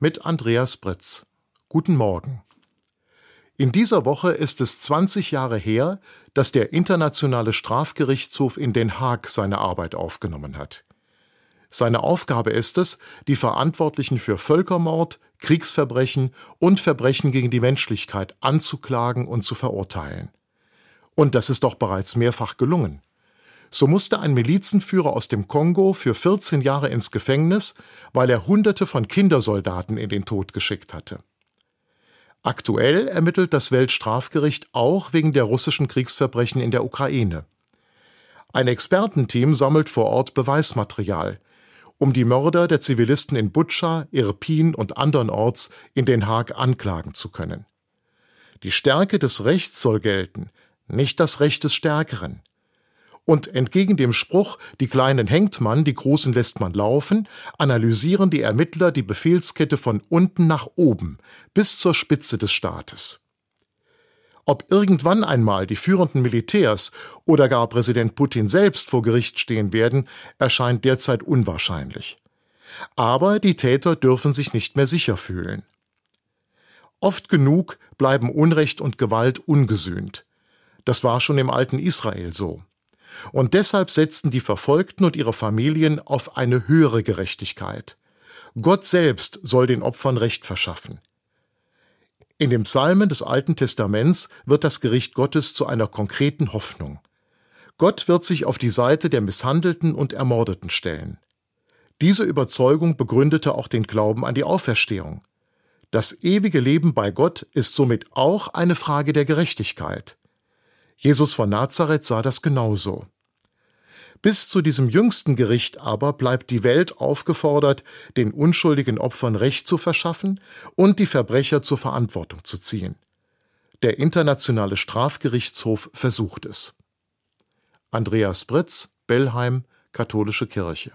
mit Andreas Britz. Guten Morgen. In dieser Woche ist es 20 Jahre her, dass der Internationale Strafgerichtshof in Den Haag seine Arbeit aufgenommen hat. Seine Aufgabe ist es, die Verantwortlichen für Völkermord, Kriegsverbrechen und Verbrechen gegen die Menschlichkeit anzuklagen und zu verurteilen. Und das ist doch bereits mehrfach gelungen. So musste ein Milizenführer aus dem Kongo für 14 Jahre ins Gefängnis, weil er Hunderte von Kindersoldaten in den Tod geschickt hatte. Aktuell ermittelt das Weltstrafgericht auch wegen der russischen Kriegsverbrechen in der Ukraine. Ein Expertenteam sammelt vor Ort Beweismaterial, um die Mörder der Zivilisten in Butscha, Irpin und andernorts in Den Haag anklagen zu können. Die Stärke des Rechts soll gelten, nicht das Recht des Stärkeren. Und entgegen dem Spruch, die Kleinen hängt man, die Großen lässt man laufen, analysieren die Ermittler die Befehlskette von unten nach oben bis zur Spitze des Staates. Ob irgendwann einmal die führenden Militärs oder gar Präsident Putin selbst vor Gericht stehen werden, erscheint derzeit unwahrscheinlich. Aber die Täter dürfen sich nicht mehr sicher fühlen. Oft genug bleiben Unrecht und Gewalt ungesühnt. Das war schon im alten Israel so. Und deshalb setzten die Verfolgten und ihre Familien auf eine höhere Gerechtigkeit. Gott selbst soll den Opfern Recht verschaffen. In den Psalmen des Alten Testaments wird das Gericht Gottes zu einer konkreten Hoffnung. Gott wird sich auf die Seite der Misshandelten und Ermordeten stellen. Diese Überzeugung begründete auch den Glauben an die Auferstehung. Das ewige Leben bei Gott ist somit auch eine Frage der Gerechtigkeit. Jesus von Nazareth sah das genauso. Bis zu diesem jüngsten Gericht aber bleibt die Welt aufgefordert, den unschuldigen Opfern Recht zu verschaffen und die Verbrecher zur Verantwortung zu ziehen. Der Internationale Strafgerichtshof versucht es. Andreas Britz, Bellheim, Katholische Kirche